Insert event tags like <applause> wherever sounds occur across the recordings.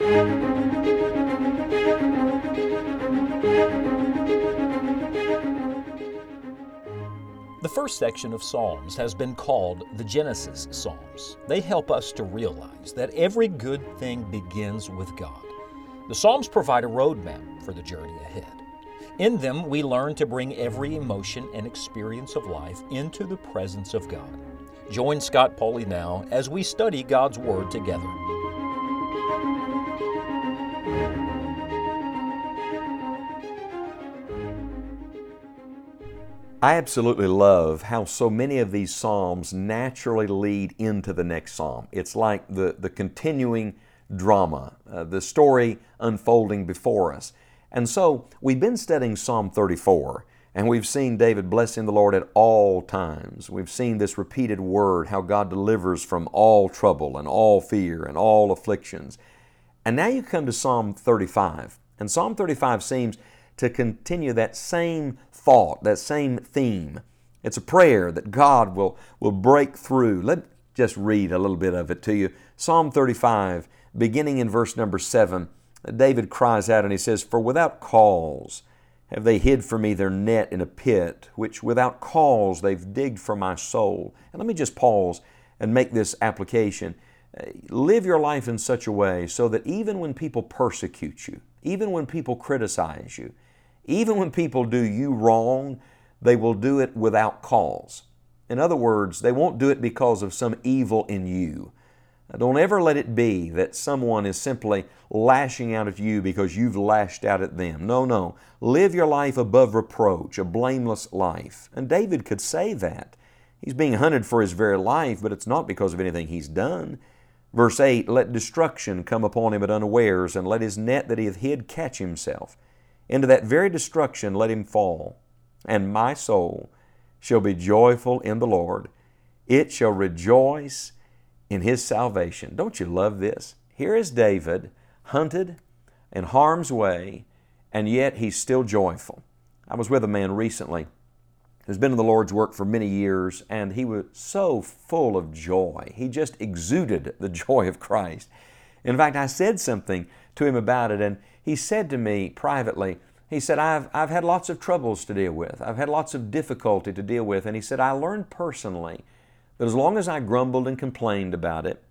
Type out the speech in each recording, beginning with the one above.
The first section of Psalms has been called the Genesis Psalms. They help us to realize that every good thing begins with God. The Psalms provide a roadmap for the journey ahead. In them, we learn to bring every emotion and experience of life into the presence of God. Join Scott Pauley now as we study God's Word together. I absolutely love how so many of these Psalms naturally lead into the next Psalm. It's like the, the continuing drama, uh, the story unfolding before us. And so we've been studying Psalm 34, and we've seen David blessing the Lord at all times. We've seen this repeated word, how God delivers from all trouble and all fear and all afflictions. And now you come to Psalm 35. And Psalm 35 seems to continue that same thought, that same theme. It's a prayer that God will, will break through. Let just read a little bit of it to you. Psalm 35, beginning in verse number 7, David cries out and he says, For without cause have they hid for me their net in a pit, which without cause they've digged for my soul. And let me just pause and make this application. Uh, live your life in such a way so that even when people persecute you, even when people criticize you, even when people do you wrong, they will do it without cause. In other words, they won't do it because of some evil in you. Don't ever let it be that someone is simply lashing out at you because you've lashed out at them. No, no. Live your life above reproach, a blameless life. And David could say that. He's being hunted for his very life, but it's not because of anything he's done. Verse 8 Let destruction come upon him at unawares, and let his net that he hath hid catch himself. Into that very destruction let him fall. And my soul shall be joyful in the Lord. It shall rejoice in his salvation. Don't you love this? Here is David, hunted in harm's way, and yet he's still joyful. I was with a man recently who's been in the Lord's work for many years, and he was so full of joy. He just exuded the <laughs> joy of Christ. In fact, I said something to him about it, and he said to me privately, he said, I've, I've had lots of troubles to deal with. I've had lots of difficulty to deal with. And he said, I learned personally that as long as I grumbled and complained about it,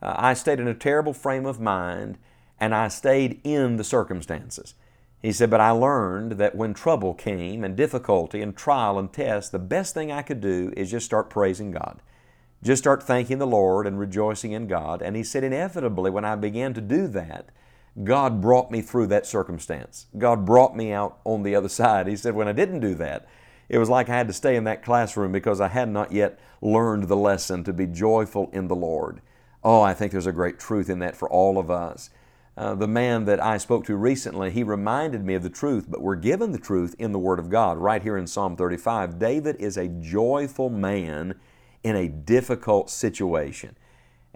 uh, I stayed in a terrible frame of mind and I stayed in the circumstances. He said, but I learned that when trouble came and difficulty and trial and test, the best thing I could do is just start praising God. Just start thanking the Lord and rejoicing in God. And he said, inevitably, when I began to do that, God brought me through that circumstance. God brought me out on the other side. He said, when I didn't do that, it was like I had to stay in that classroom because I had not yet learned the lesson to be joyful in the Lord. Oh, I think there's a great truth in that for all of us. Uh, the man that I spoke to recently, he reminded me of the truth, but we're given the truth in the Word of God. Right here in Psalm 35, David is a joyful man in a difficult situation.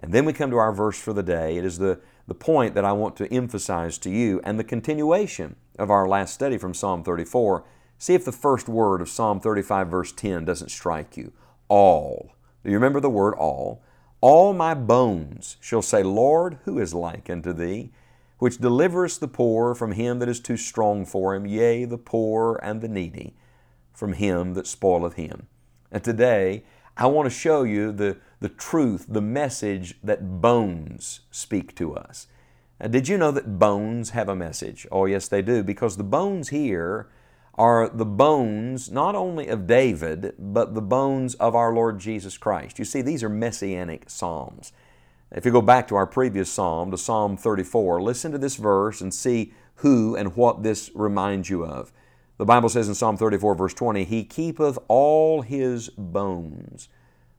And then we come to our verse for the day. It is the, the point that I want to emphasize to you and the continuation of our last study from Psalm 34. See if the first word of Psalm 35, verse 10, doesn't strike you. All. Do you remember the word all? All my bones shall say, Lord, who is like unto thee? Which deliverest the poor from him that is too strong for him, yea, the poor and the needy from him that spoileth him. And today, I want to show you the, the truth, the message that bones speak to us. Uh, did you know that bones have a message? Oh, yes, they do, because the bones here are the bones not only of David, but the bones of our Lord Jesus Christ. You see, these are messianic psalms. If you go back to our previous psalm, to Psalm 34, listen to this verse and see who and what this reminds you of. The Bible says in Psalm 34, verse 20, He keepeth all His bones,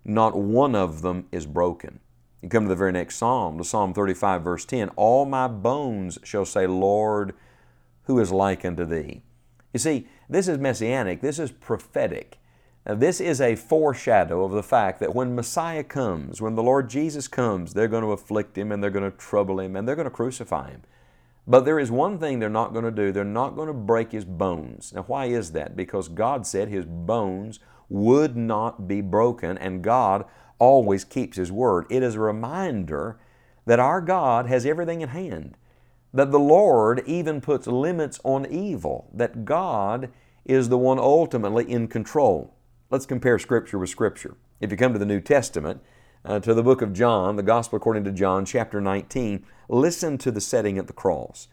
not one of them is broken. You come to the very next psalm, to Psalm 35, verse 10, All my bones shall say, Lord, who is like unto Thee? You see, this is messianic, this is prophetic. Now, this is a foreshadow of the fact that when Messiah comes, when the Lord Jesus comes, they're going to afflict Him and they're going to trouble Him and they're going to crucify Him. But there is one thing they're not going to do. They're not going to break his bones. Now, why is that? Because God said his bones would not be broken, and God always keeps his word. It is a reminder that our God has everything in hand. that the Lord even puts limits on evil, that God is the one ultimately in control. Let's compare Scripture with Scripture. If you come to the New Testament, uh, to the book of John, the Gospel according to John, chapter 19, listen to the setting at the cross.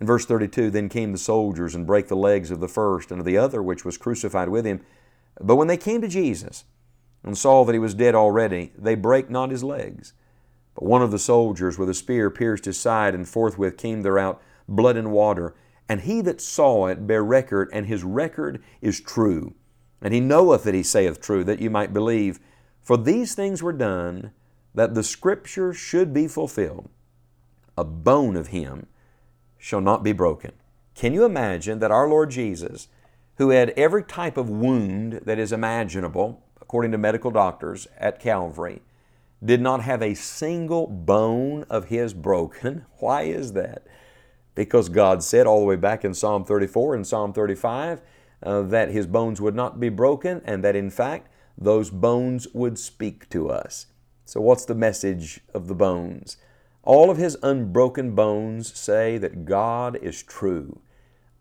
In verse 32, then came the soldiers and brake the legs of the first and of the other which was crucified with him. But when they came to Jesus and saw that he was dead already, they brake not his legs. But one of the soldiers with a spear pierced his side, and forthwith came there out blood and water. And he that saw it bare record, and his record is true. And he knoweth that he saith true, that you might believe. For these things were done, that the Scripture should be fulfilled. A bone of him shall not be broken. Can you imagine that our Lord Jesus, who had every type of wound that is imaginable, according to medical doctors at Calvary, did not have a single bone of his broken? <laughs> Why is that? Because God said all the way back in Psalm 34 and Psalm 35 uh, that his bones would not be broken and that in fact those bones would speak to us. So, what's the message of the bones? All of his unbroken bones say that God is true.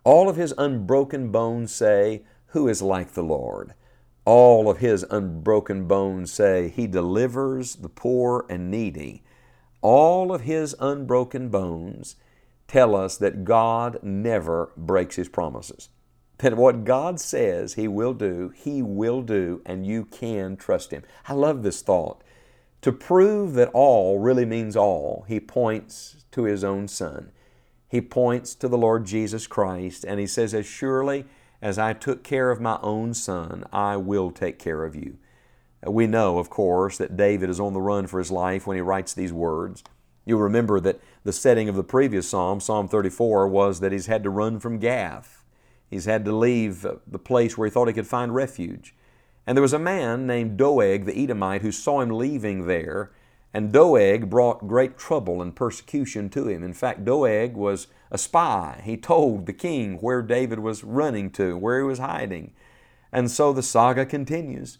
All of his unbroken bones say, Who is like the Lord? All of his unbroken bones say, He delivers the poor and needy. All of his unbroken bones tell us that God never breaks his promises. That what God says He will do, He will do, and you can trust Him. I love this thought. To prove that all really means all, he points to his own Son. He points to the Lord Jesus Christ, and he says, As surely as I took care of my own son, I will take care of you. We know, of course, that David is on the run for his life when he writes these words. You'll remember that the setting of the previous psalm, Psalm 34, was that he's had to run from Gath. He's had to leave the place where he thought he could find refuge. And there was a man named Doeg the Edomite who saw him leaving there, and Doeg brought great trouble and persecution to him. In fact, Doeg was a spy. He told the king where David was running to, where he was hiding. And so the saga continues.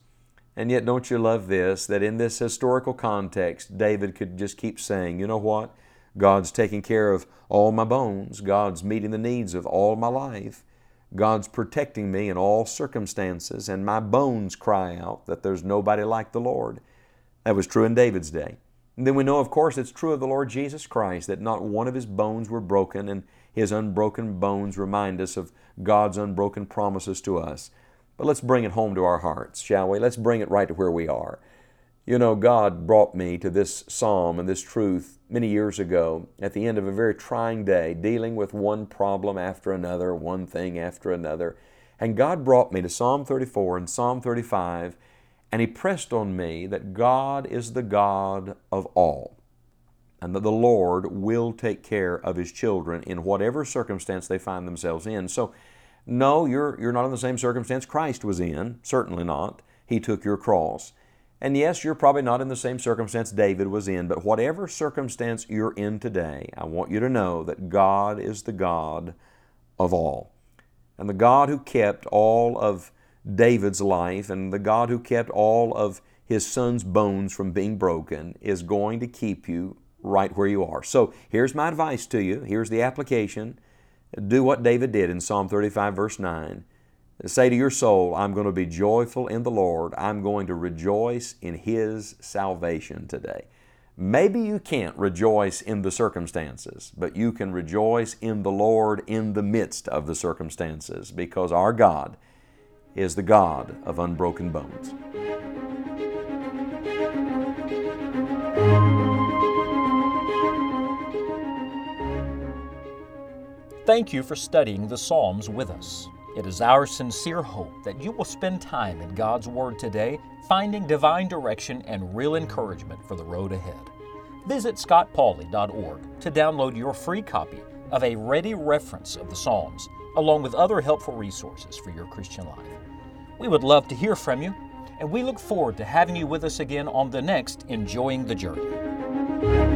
And yet, don't you love this? That in this historical context, David could just keep saying, you know what? God's taking care of all my bones. God's meeting the needs of all my life. God's protecting me in all circumstances, and my bones cry out that there's nobody like the Lord. That was true in David's day. And then we know, of course, it's true of the Lord Jesus Christ that not one of his bones were broken, and his unbroken bones remind us of God's unbroken promises to us. But let's bring it home to our hearts, shall we? Let's bring it right to where we are. You know, God brought me to this psalm and this truth many years ago at the end of a very trying day, dealing with one problem after another, one thing after another. And God brought me to Psalm 34 and Psalm 35, and He pressed on me that God is the God of all, and that the Lord will take care of His children in whatever circumstance they find themselves in. So, no, you're, you're not in the same circumstance Christ was in, certainly not. He took your cross. And yes, you're probably not in the same circumstance David was in, but whatever circumstance you're in today, I want you to know that God is the God of all. And the God who kept all of David's life and the God who kept all of his son's bones from being broken is going to keep you right where you are. So here's my advice to you. Here's the application. Do what David did in Psalm 35, verse 9. Say to your soul, I'm going to be joyful in the Lord. I'm going to rejoice in His salvation today. Maybe you can't rejoice in the circumstances, but you can rejoice in the Lord in the midst of the circumstances because our God is the God of unbroken bones. Thank you for studying the Psalms with us. It is our sincere hope that you will spend time in God's Word today, finding divine direction and real encouragement for the road ahead. Visit scottpauley.org to download your free copy of a ready reference of the Psalms, along with other helpful resources for your Christian life. We would love to hear from you, and we look forward to having you with us again on the next Enjoying the Journey.